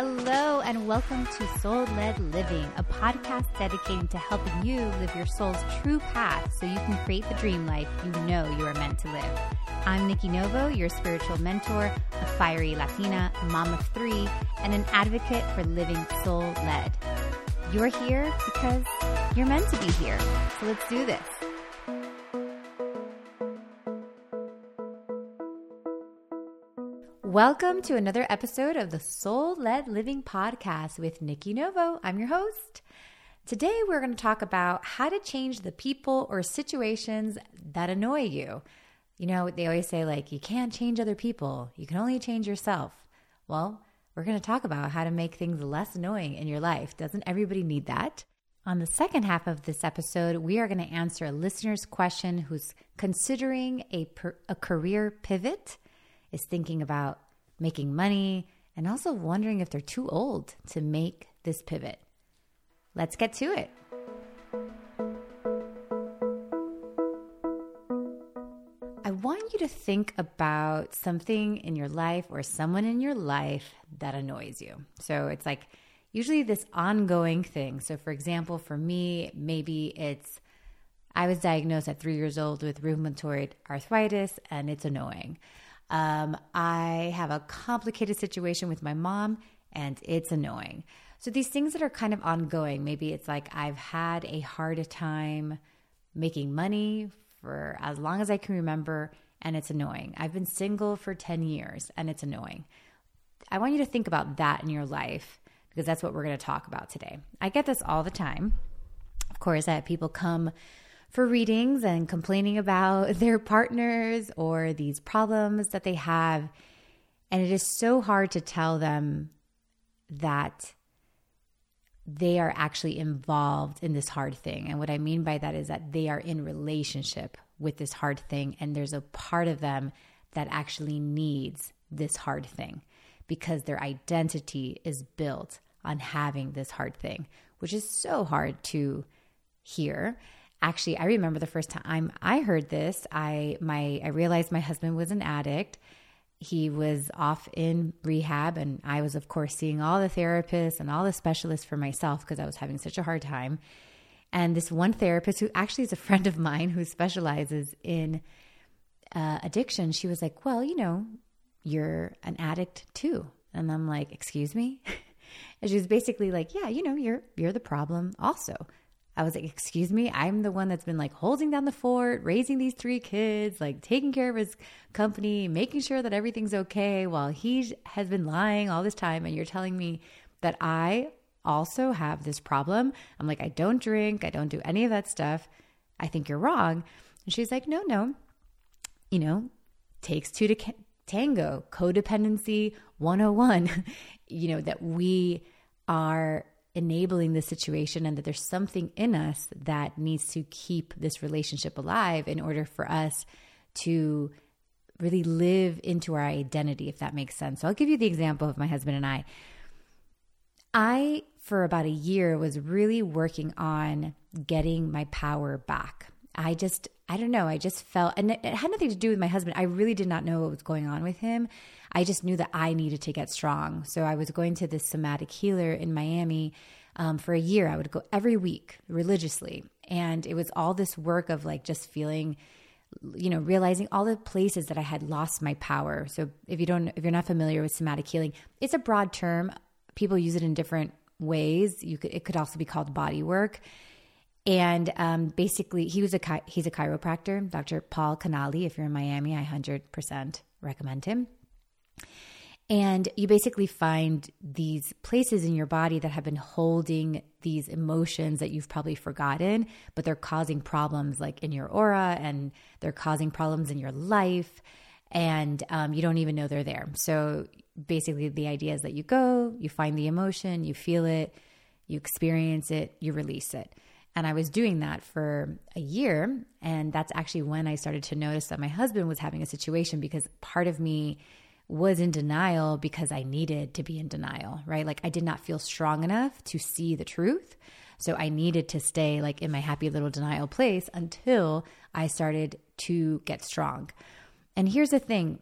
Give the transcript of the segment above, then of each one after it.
Hello, and welcome to Soul Led Living, a podcast dedicated to helping you live your soul's true path so you can create the dream life you know you are meant to live. I'm Nikki Novo, your spiritual mentor, a fiery Latina, mom of three, and an advocate for living soul led. You're here because you're meant to be here. So let's do this. Welcome to another episode of the Soul Led Living Podcast with Nikki Novo. I'm your host. Today, we're going to talk about how to change the people or situations that annoy you. You know, they always say, like, you can't change other people, you can only change yourself. Well, we're going to talk about how to make things less annoying in your life. Doesn't everybody need that? On the second half of this episode, we are going to answer a listener's question who's considering a, per, a career pivot is thinking about making money and also wondering if they're too old to make this pivot. Let's get to it. I want you to think about something in your life or someone in your life that annoys you. So it's like usually this ongoing thing. So, for example, for me, maybe it's I was diagnosed at three years old with rheumatoid arthritis and it's annoying. Um, I have a complicated situation with my mom, and it's annoying. So, these things that are kind of ongoing, maybe it's like I've had a hard time making money for as long as I can remember, and it's annoying. I've been single for 10 years, and it's annoying. I want you to think about that in your life because that's what we're going to talk about today. I get this all the time. Of course, I have people come for readings and complaining about their partners or these problems that they have. And it is so hard to tell them that they are actually involved in this hard thing. And what I mean by that is that they are in relationship with this hard thing and there's a part of them that actually needs this hard thing because their identity is built on having this hard thing, which is so hard to hear actually i remember the first time i heard this i my i realized my husband was an addict. He was off in rehab and i was of course seeing all the therapists and all the specialists for myself because i was having such a hard time. And this one therapist who actually is a friend of mine who specializes in uh, addiction she was like well you know you're an addict too. And i'm like excuse me? And she was basically like yeah you know you're you're the problem also I was like, excuse me, I'm the one that's been like holding down the fort, raising these three kids, like taking care of his company, making sure that everything's okay while he has been lying all this time. And you're telling me that I also have this problem. I'm like, I don't drink, I don't do any of that stuff. I think you're wrong. And she's like, no, no, you know, takes two to tango, codependency 101, you know, that we are enabling the situation and that there's something in us that needs to keep this relationship alive in order for us to really live into our identity, if that makes sense. So I'll give you the example of my husband and I. I, for about a year, was really working on getting my power back. I just, I don't know, I just felt, and it had nothing to do with my husband. I really did not know what was going on with him. I just knew that I needed to get strong. So I was going to this somatic healer in Miami um, for a year. I would go every week religiously. And it was all this work of like just feeling, you know, realizing all the places that I had lost my power. So if you don't, if you're not familiar with somatic healing, it's a broad term. People use it in different ways. You could, it could also be called body work. And um, basically, he was a he's a chiropractor, Dr. Paul Canali. If you're in Miami, I hundred percent recommend him. And you basically find these places in your body that have been holding these emotions that you've probably forgotten, but they're causing problems like in your aura and they're causing problems in your life. And um, you don't even know they're there. So basically, the idea is that you go, you find the emotion, you feel it, you experience it, you release it. And I was doing that for a year. And that's actually when I started to notice that my husband was having a situation because part of me was in denial because I needed to be in denial, right? Like I did not feel strong enough to see the truth. So I needed to stay like in my happy little denial place until I started to get strong. And here's the thing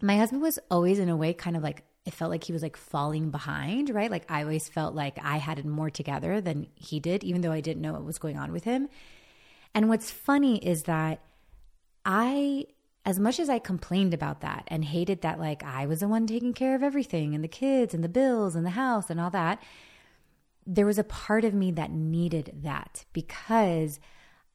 my husband was always, in a way, kind of like it felt like he was like falling behind, right? Like I always felt like I had it more together than he did, even though I didn't know what was going on with him. And what's funny is that I, as much as I complained about that and hated that, like I was the one taking care of everything and the kids and the bills and the house and all that, there was a part of me that needed that because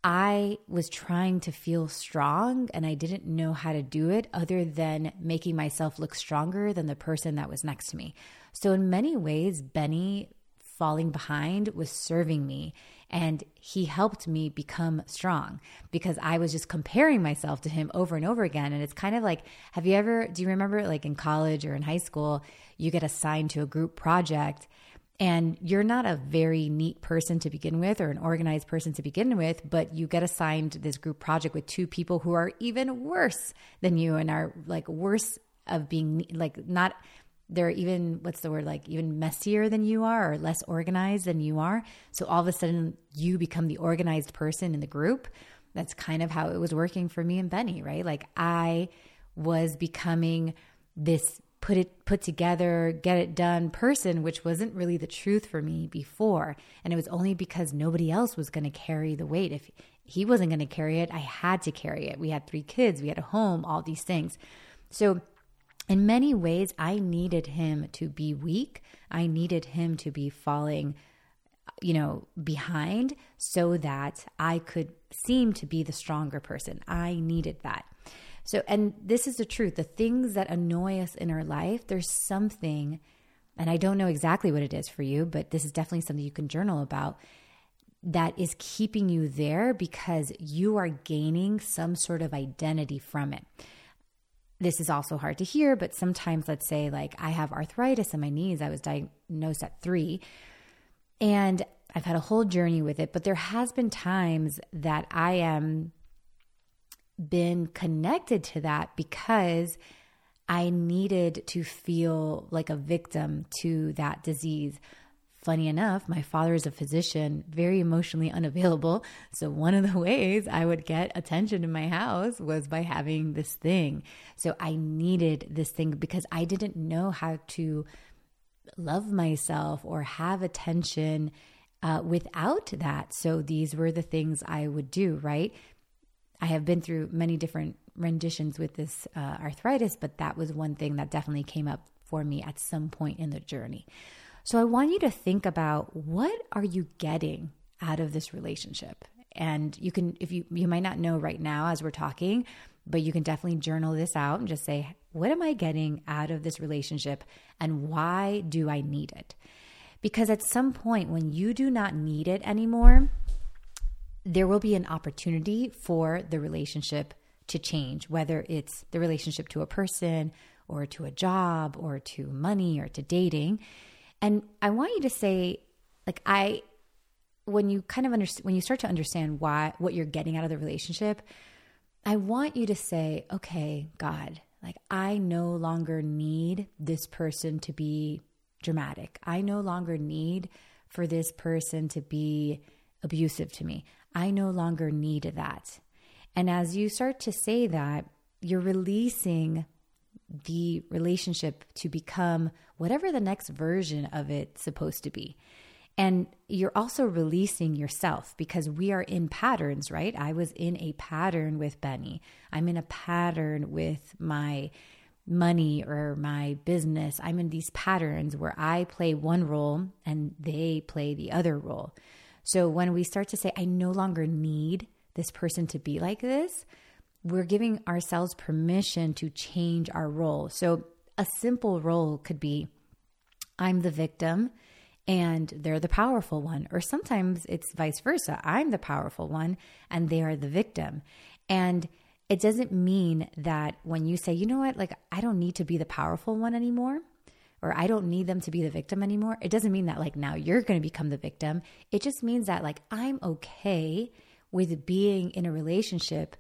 I was trying to feel strong and I didn't know how to do it other than making myself look stronger than the person that was next to me. So, in many ways, Benny falling behind was serving me and he helped me become strong because I was just comparing myself to him over and over again. And it's kind of like, have you ever, do you remember like in college or in high school, you get assigned to a group project and you're not a very neat person to begin with or an organized person to begin with, but you get assigned this group project with two people who are even worse than you and are like worse of being like not they're even what's the word like even messier than you are or less organized than you are. So all of a sudden you become the organized person in the group. That's kind of how it was working for me and Benny, right? Like I was becoming this put it put together, get it done person, which wasn't really the truth for me before. And it was only because nobody else was going to carry the weight. If he wasn't going to carry it, I had to carry it. We had three kids, we had a home, all these things. So in many ways, I needed him to be weak. I needed him to be falling, you know, behind so that I could seem to be the stronger person. I needed that. So, and this is the truth the things that annoy us in our life, there's something, and I don't know exactly what it is for you, but this is definitely something you can journal about that is keeping you there because you are gaining some sort of identity from it. This is also hard to hear, but sometimes, let's say, like I have arthritis in my knees, I was diagnosed at three, and I've had a whole journey with it, but there has been times that I am been connected to that because I needed to feel like a victim to that disease. Funny enough, my father is a physician, very emotionally unavailable. So, one of the ways I would get attention in my house was by having this thing. So, I needed this thing because I didn't know how to love myself or have attention uh, without that. So, these were the things I would do, right? I have been through many different renditions with this uh, arthritis, but that was one thing that definitely came up for me at some point in the journey. So I want you to think about what are you getting out of this relationship? And you can, if you, you might not know right now as we're talking, but you can definitely journal this out and just say, what am I getting out of this relationship and why do I need it? Because at some point when you do not need it anymore, there will be an opportunity for the relationship to change, whether it's the relationship to a person or to a job or to money or to dating. And I want you to say, like, I, when you kind of understand, when you start to understand why, what you're getting out of the relationship, I want you to say, okay, God, like, I no longer need this person to be dramatic. I no longer need for this person to be abusive to me. I no longer need that. And as you start to say that, you're releasing the relationship to become whatever the next version of it's supposed to be. And you're also releasing yourself because we are in patterns, right? I was in a pattern with Benny. I'm in a pattern with my money or my business. I'm in these patterns where I play one role and they play the other role. So when we start to say, I no longer need this person to be like this, we're giving ourselves permission to change our role. So a simple role could be I'm the victim and they're the powerful one. Or sometimes it's vice versa. I'm the powerful one and they are the victim. And it doesn't mean that when you say, you know what, like I don't need to be the powerful one anymore, or I don't need them to be the victim anymore, it doesn't mean that like now you're going to become the victim. It just means that like I'm okay with being in a relationship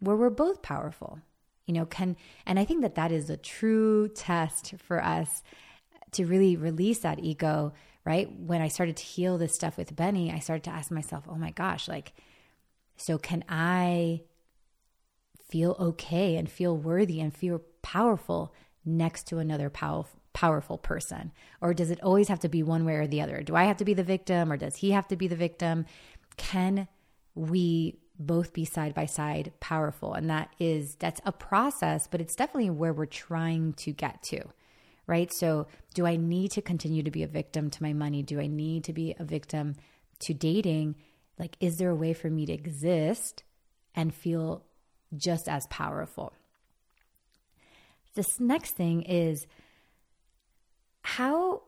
where we're both powerful. You know, can, and I think that that is a true test for us to really release that ego, right? When I started to heal this stuff with Benny, I started to ask myself, oh my gosh, like, so can I feel okay and feel worthy and feel powerful next to another powerful powerful person? Or does it always have to be one way or the other? Do I have to be the victim or does he have to be the victim? Can we both be side by side powerful? And that is, that's a process, but it's definitely where we're trying to get to, right? So, do I need to continue to be a victim to my money? Do I need to be a victim to dating? Like, is there a way for me to exist and feel just as powerful? This next thing is how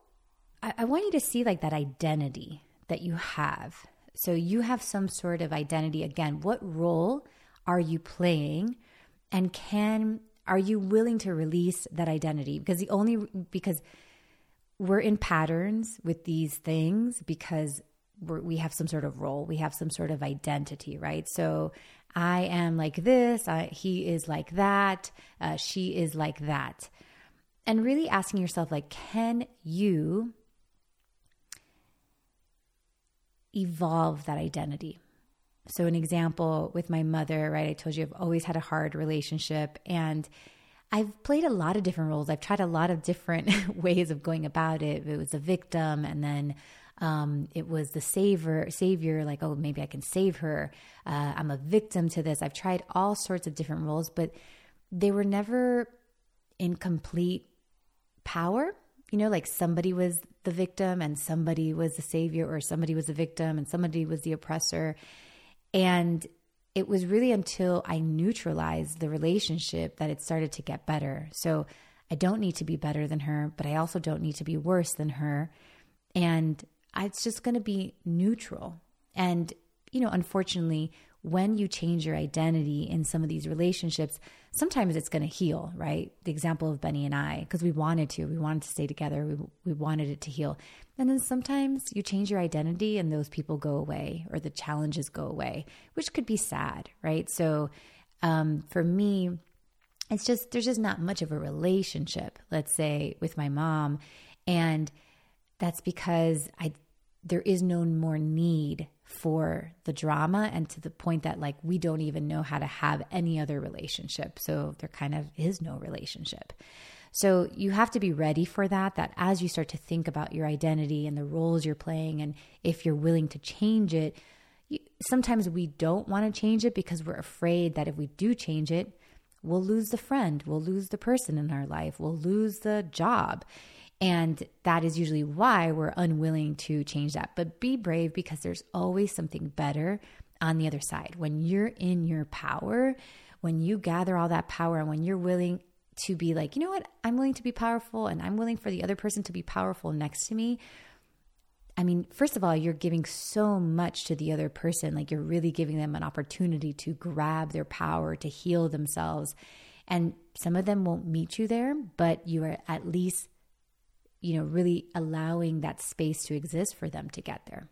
I, I want you to see like that identity that you have. So you have some sort of identity. Again, what role are you playing? And can are you willing to release that identity? Because the only because we're in patterns with these things because we have some sort of role, we have some sort of identity, right? So I am like this, I, he is like that, uh, she is like that. And really asking yourself, like, can you evolve that identity? So, an example with my mother, right? I told you I've always had a hard relationship and I've played a lot of different roles. I've tried a lot of different ways of going about it. It was a victim and then um, it was the savior, savior, like, oh, maybe I can save her. Uh, I'm a victim to this. I've tried all sorts of different roles, but they were never in complete power. You know, like somebody was the victim and somebody was the savior, or somebody was the victim and somebody was the oppressor. And it was really until I neutralized the relationship that it started to get better. So I don't need to be better than her, but I also don't need to be worse than her. And it's just going to be neutral. And, you know, unfortunately, when you change your identity in some of these relationships, sometimes it's going to heal, right? The example of Benny and I, because we wanted to, we wanted to stay together, we, we wanted it to heal. And then sometimes you change your identity and those people go away or the challenges go away, which could be sad, right? So um, for me, it's just, there's just not much of a relationship, let's say, with my mom. And that's because I there is no more need for the drama and to the point that like we don't even know how to have any other relationship. So there kind of is no relationship. So you have to be ready for that that as you start to think about your identity and the roles you're playing and if you're willing to change it, you, sometimes we don't want to change it because we're afraid that if we do change it, we'll lose the friend, we'll lose the person in our life, we'll lose the job. And that is usually why we're unwilling to change that. But be brave because there's always something better on the other side. When you're in your power, when you gather all that power, and when you're willing to be like, you know what, I'm willing to be powerful and I'm willing for the other person to be powerful next to me. I mean, first of all, you're giving so much to the other person. Like you're really giving them an opportunity to grab their power, to heal themselves. And some of them won't meet you there, but you are at least you know, really allowing that space to exist for them to get there.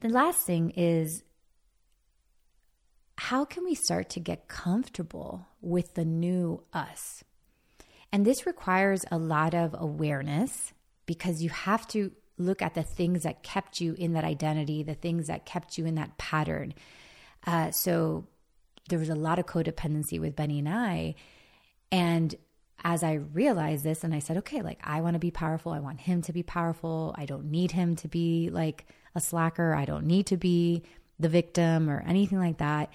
The last thing is how can we start to get comfortable with the new us? And this requires a lot of awareness because you have to look at the things that kept you in that identity, the things that kept you in that pattern. Uh, so there was a lot of codependency with Benny and I. And as I realized this and I said, okay, like I want to be powerful. I want him to be powerful. I don't need him to be like a slacker. I don't need to be the victim or anything like that.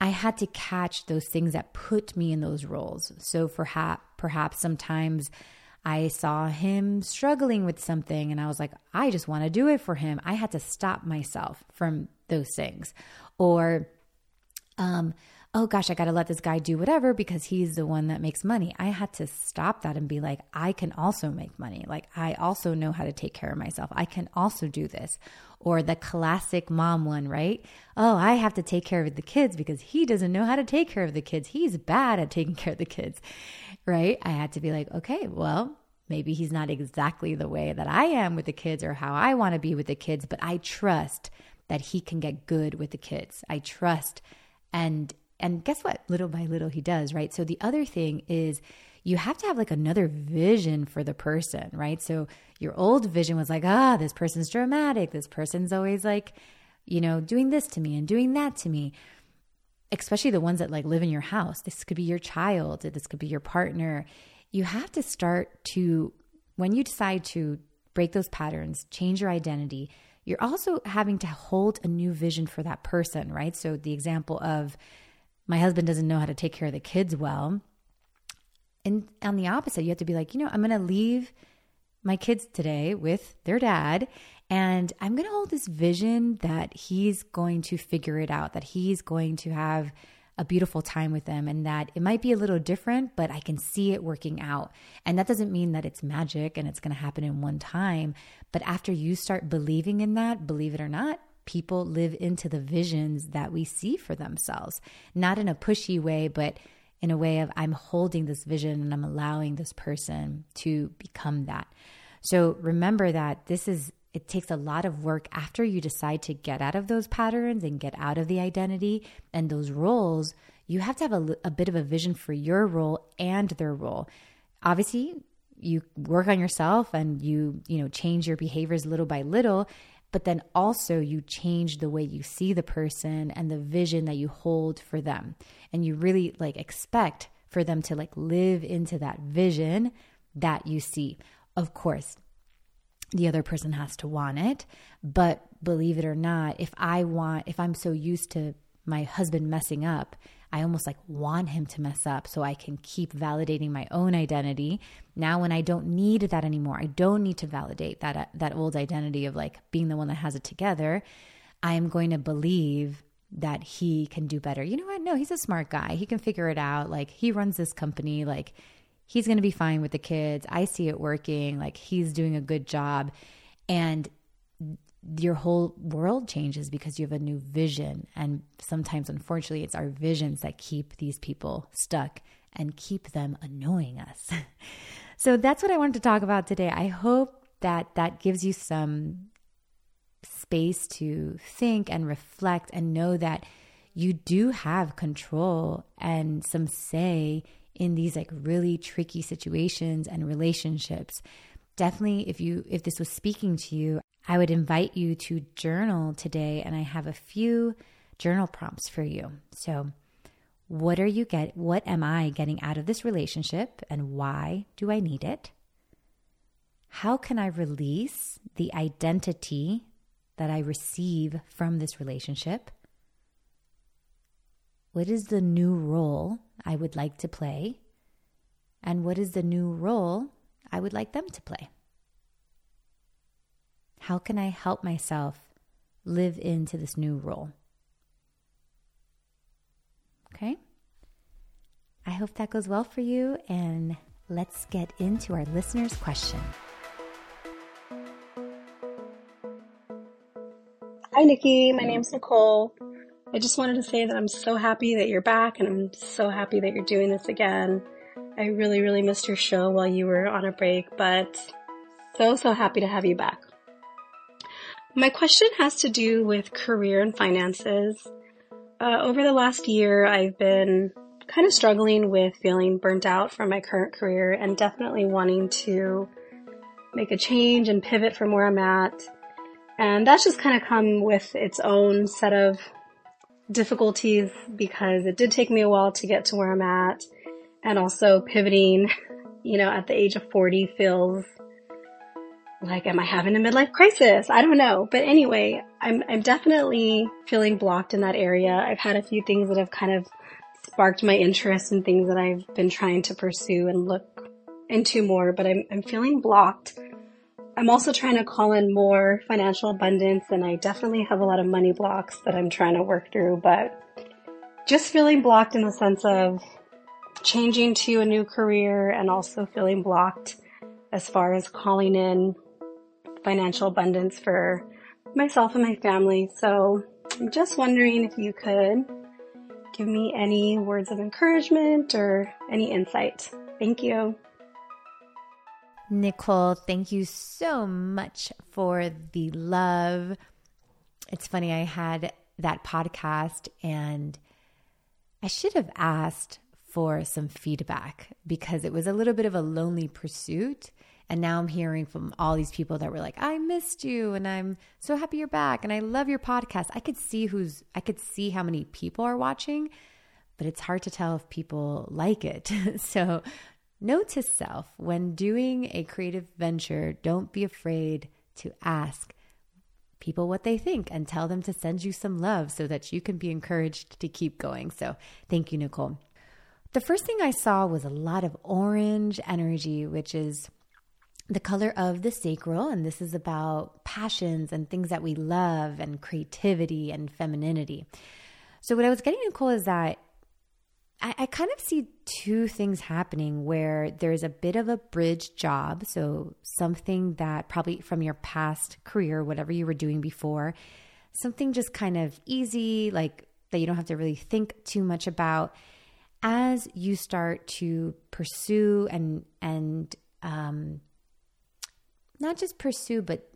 I had to catch those things that put me in those roles. So perhaps, perhaps sometimes I saw him struggling with something and I was like, I just want to do it for him. I had to stop myself from those things. Or, um, oh gosh, I got to let this guy do whatever because he's the one that makes money. I had to stop that and be like, I can also make money. Like, I also know how to take care of myself. I can also do this. Or the classic mom one, right? Oh, I have to take care of the kids because he doesn't know how to take care of the kids. He's bad at taking care of the kids, right? I had to be like, okay, well, maybe he's not exactly the way that I am with the kids or how I want to be with the kids, but I trust that he can get good with the kids. I trust and and guess what? Little by little, he does, right? So the other thing is, you have to have like another vision for the person, right? So your old vision was like, ah, this person's dramatic. This person's always like, you know, doing this to me and doing that to me. especially the ones that like live in your house. This could be your child, this could be your partner. You have to start to, when you decide to break those patterns, change your identity, you're also having to hold a new vision for that person, right? So the example of my husband doesn't know how to take care of the kids well. And on the opposite, you have to be like, you know, I'm going to leave my kids today with their dad and I'm going to hold this vision that he's going to figure it out, that he's going to have a beautiful time with them, and that it might be a little different, but I can see it working out. And that doesn't mean that it's magic and it's going to happen in one time. But after you start believing in that, believe it or not, people live into the visions that we see for themselves, not in a pushy way, but in a way of I'm holding this vision and I'm allowing this person to become that. So remember that this is it takes a lot of work after you decide to get out of those patterns and get out of the identity and those roles. You have to have a, a bit of a vision for your role and their role. Obviously, you work on yourself and you, you know, change your behaviors little by little, but then also you change the way you see the person and the vision that you hold for them. And you really like expect for them to like live into that vision that you see. Of course, the other person has to want it. But believe it or not, if I want, if I'm so used to my husband messing up, I almost like want him to mess up so I can keep validating my own identity. Now when I don't need that anymore, I don't need to validate that uh, that old identity of like being the one that has it together. I am going to believe that he can do better. You know what? No, he's a smart guy. He can figure it out. Like he runs this company like he's going to be fine with the kids. I see it working. Like he's doing a good job. And your whole world changes because you have a new vision. And sometimes, unfortunately, it's our visions that keep these people stuck and keep them annoying us. so that's what I wanted to talk about today. I hope that that gives you some space to think and reflect and know that you do have control and some say in these like really tricky situations and relationships definitely if you if this was speaking to you i would invite you to journal today and i have a few journal prompts for you so what are you get what am i getting out of this relationship and why do i need it how can i release the identity that i receive from this relationship what is the new role I would like to play? And what is the new role I would like them to play? How can I help myself live into this new role? Okay? I hope that goes well for you, and let's get into our listener's question. Hi, Nikki. My name's Nicole. I just wanted to say that I'm so happy that you're back and I'm so happy that you're doing this again. I really, really missed your show while you were on a break, but so, so happy to have you back. My question has to do with career and finances. Uh, over the last year, I've been kind of struggling with feeling burnt out from my current career and definitely wanting to make a change and pivot from where I'm at. And that's just kind of come with its own set of difficulties because it did take me a while to get to where I'm at. And also pivoting, you know, at the age of 40 feels like, am I having a midlife crisis? I don't know. But anyway, I'm, I'm definitely feeling blocked in that area. I've had a few things that have kind of sparked my interest in things that I've been trying to pursue and look into more, but I'm, I'm feeling blocked I'm also trying to call in more financial abundance and I definitely have a lot of money blocks that I'm trying to work through, but just feeling blocked in the sense of changing to a new career and also feeling blocked as far as calling in financial abundance for myself and my family. So I'm just wondering if you could give me any words of encouragement or any insight. Thank you. Nicole, thank you so much for the love. It's funny, I had that podcast and I should have asked for some feedback because it was a little bit of a lonely pursuit. And now I'm hearing from all these people that were like, I missed you and I'm so happy you're back and I love your podcast. I could see who's, I could see how many people are watching, but it's hard to tell if people like it. so, note to self when doing a creative venture, don't be afraid to ask people what they think and tell them to send you some love so that you can be encouraged to keep going. So, thank you, Nicole. The first thing I saw was a lot of orange energy, which is the color of the sacral. And this is about passions and things that we love and creativity and femininity. So, what I was getting, Nicole, is that I, I kind of see two things happening where there's a bit of a bridge job. So, something that probably from your past career, whatever you were doing before, something just kind of easy, like that you don't have to really think too much about as you start to pursue and and um, not just pursue but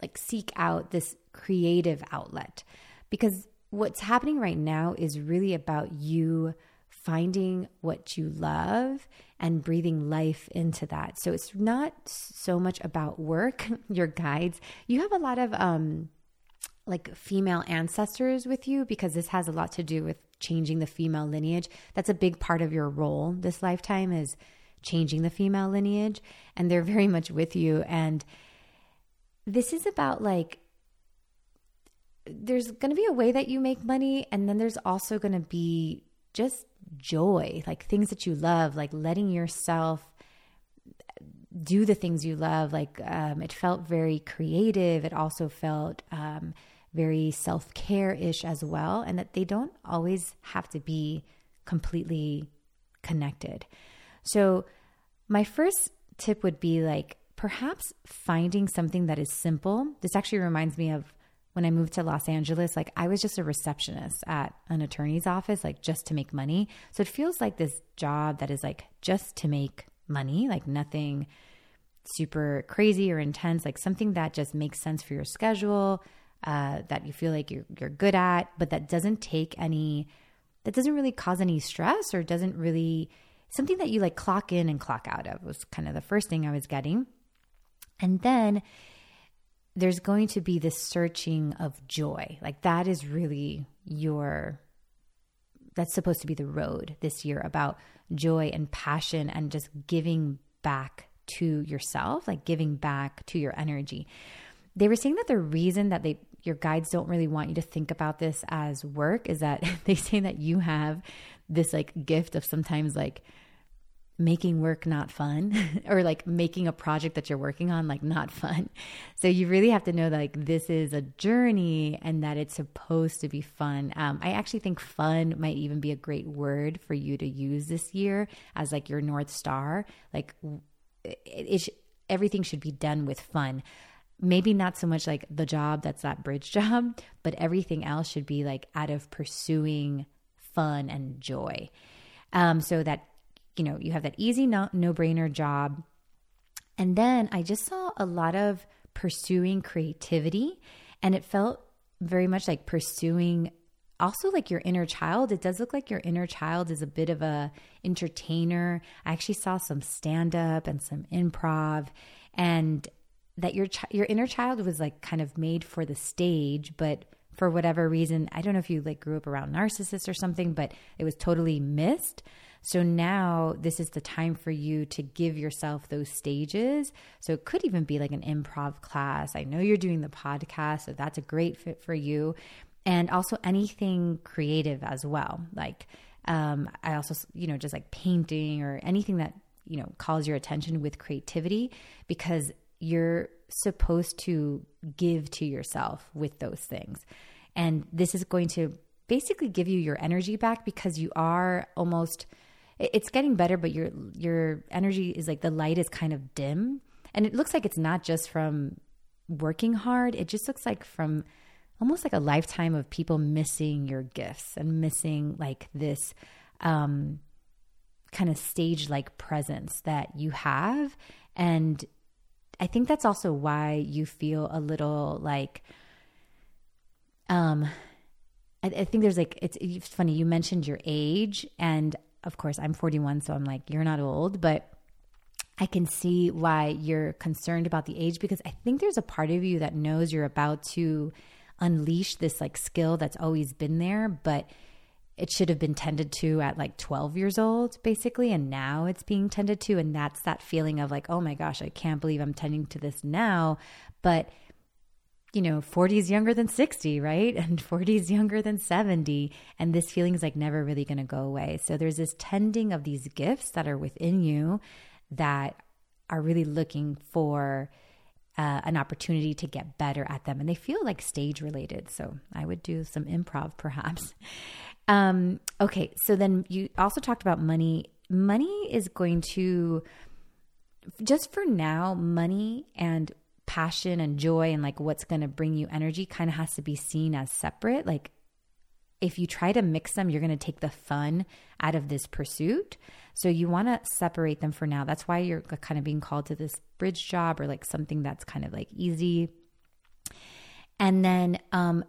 like seek out this creative outlet. Because what's happening right now is really about you finding what you love and breathing life into that. So it's not so much about work your guides. You have a lot of um like female ancestors with you because this has a lot to do with changing the female lineage. That's a big part of your role this lifetime is changing the female lineage and they're very much with you and this is about like there's going to be a way that you make money and then there's also going to be just joy, like things that you love, like letting yourself do the things you love. Like um, it felt very creative. It also felt um, very self care ish as well, and that they don't always have to be completely connected. So, my first tip would be like perhaps finding something that is simple. This actually reminds me of when I moved to Los Angeles, like I was just a receptionist at an attorney's office, like just to make money. So it feels like this job that is like just to make money, like nothing super crazy or intense, like something that just makes sense for your schedule, uh, that you feel like you're you're good at, but that doesn't take any, that doesn't really cause any stress or doesn't really something that you like clock in and clock out of was kind of the first thing I was getting, and then there's going to be this searching of joy, like that is really your that's supposed to be the road this year about joy and passion and just giving back to yourself, like giving back to your energy. They were saying that the reason that they your guides don't really want you to think about this as work is that they say that you have this like gift of sometimes like making work not fun or like making a project that you're working on like not fun. So you really have to know that like this is a journey and that it's supposed to be fun. Um, I actually think fun might even be a great word for you to use this year as like your north star. Like it, it everything should be done with fun maybe not so much like the job that's that bridge job, but everything else should be like out of pursuing fun and joy. Um, so that, you know, you have that easy no brainer job. And then I just saw a lot of pursuing creativity, and it felt very much like pursuing also like your inner child it does look like your inner child is a bit of a entertainer i actually saw some stand up and some improv and that your your inner child was like kind of made for the stage, but for whatever reason, I don't know if you like grew up around narcissists or something, but it was totally missed. So now this is the time for you to give yourself those stages. So it could even be like an improv class. I know you're doing the podcast, so that's a great fit for you. And also anything creative as well. Like um, I also, you know, just like painting or anything that, you know, calls your attention with creativity because you're supposed to give to yourself with those things. And this is going to basically give you your energy back because you are almost it's getting better but your your energy is like the light is kind of dim. And it looks like it's not just from working hard. It just looks like from almost like a lifetime of people missing your gifts and missing like this um kind of stage like presence that you have. And I think that's also why you feel a little like, um, I, I think there's like, it's, it's funny. You mentioned your age, and of course, I'm 41, so I'm like, you're not old, but I can see why you're concerned about the age because I think there's a part of you that knows you're about to unleash this like skill that's always been there, but it should have been tended to at like 12 years old, basically. And now it's being tended to. And that's that feeling of like, oh my gosh, I can't believe I'm tending to this now. But, you know, 40 is younger than 60, right? And 40 is younger than 70. And this feeling is like never really going to go away. So there's this tending of these gifts that are within you that are really looking for uh, an opportunity to get better at them. And they feel like stage related. So I would do some improv perhaps. Um, okay. So then you also talked about money. Money is going to, just for now, money and passion and joy and like what's going to bring you energy kind of has to be seen as separate. Like if you try to mix them, you're going to take the fun out of this pursuit. So you want to separate them for now. That's why you're kind of being called to this bridge job or like something that's kind of like easy. And then um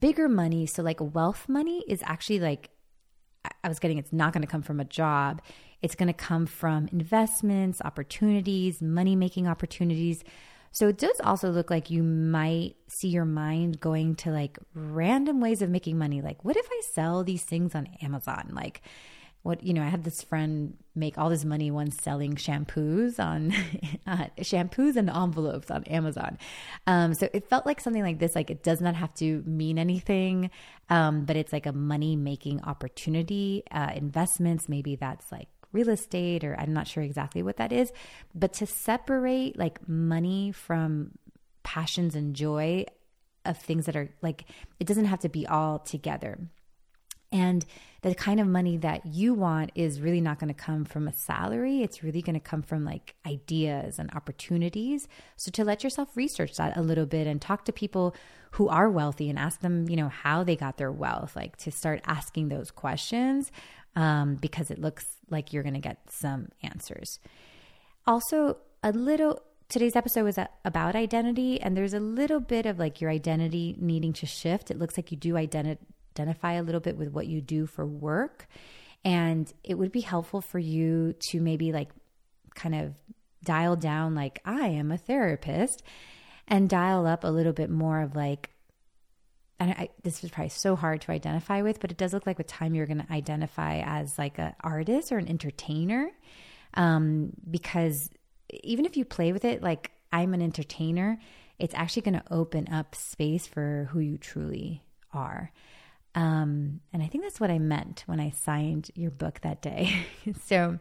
bigger money, so like wealth money is actually like I was getting it's not going to come from a job. It's going to come from investments, opportunities, money making opportunities. So it does also look like you might see your mind going to like random ways of making money. Like, what if I sell these things on Amazon? Like, what you know, I had this friend make all this money once selling shampoos on uh, shampoos and envelopes on Amazon. Um, so it felt like something like this. Like it does not have to mean anything, um, but it's like a money making opportunity. Uh, investments, maybe that's like real estate or I'm not sure exactly what that is, but to separate like money from passions and joy of things that are like, it doesn't have to be all together. And the kind of money that you want is really not going to come from a salary. It's really going to come from like ideas and opportunities. So to let yourself research that a little bit and talk to people who are wealthy and ask them, you know, how they got their wealth, like to start asking those questions um, because it looks like you're going to get some answers. Also, a little today's episode was about identity, and there's a little bit of like your identity needing to shift. It looks like you do identi- identify a little bit with what you do for work, and it would be helpful for you to maybe like kind of dial down, like, I am a therapist, and dial up a little bit more of like, and I, this is probably so hard to identify with, but it does look like with time you're going to identify as like an artist or an entertainer, um, because even if you play with it, like I'm an entertainer, it's actually going to open up space for who you truly are. Um, and I think that's what I meant when I signed your book that day. so,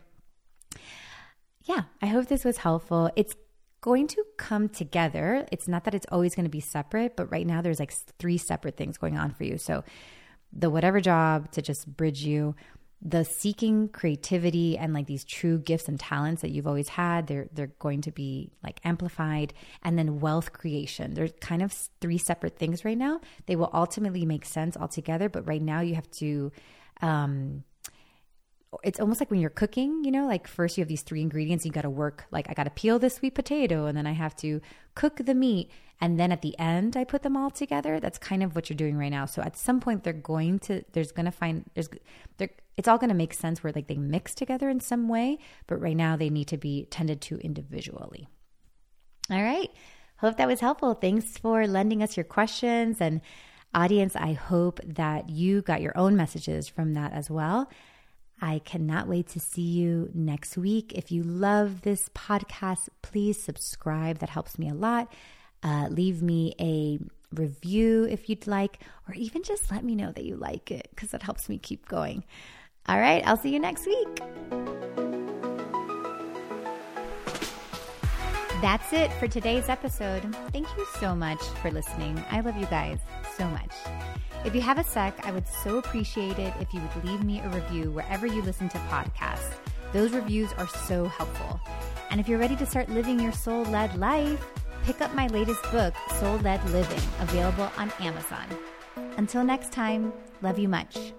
yeah, I hope this was helpful. It's going to come together. It's not that it's always going to be separate, but right now there's like three separate things going on for you. So the whatever job to just bridge you, the seeking creativity and like these true gifts and talents that you've always had, they're they're going to be like amplified, and then wealth creation they're kind of three separate things right now. They will ultimately make sense all together, but right now you have to um it's almost like when you're cooking, you know, like first you have these three ingredients, you got to work, like I got to peel this sweet potato and then I have to cook the meat. And then at the end, I put them all together. That's kind of what you're doing right now. So at some point, they're going to, there's going to find, there's, they're, it's all going to make sense where like they mix together in some way. But right now, they need to be tended to individually. All right. Hope that was helpful. Thanks for lending us your questions. And audience, I hope that you got your own messages from that as well. I cannot wait to see you next week. If you love this podcast, please subscribe. That helps me a lot. Uh, leave me a review if you'd like, or even just let me know that you like it because that helps me keep going. All right, I'll see you next week. That's it for today's episode. Thank you so much for listening. I love you guys so much. If you have a sec, I would so appreciate it if you would leave me a review wherever you listen to podcasts. Those reviews are so helpful. And if you're ready to start living your soul led life, pick up my latest book, Soul Led Living, available on Amazon. Until next time, love you much.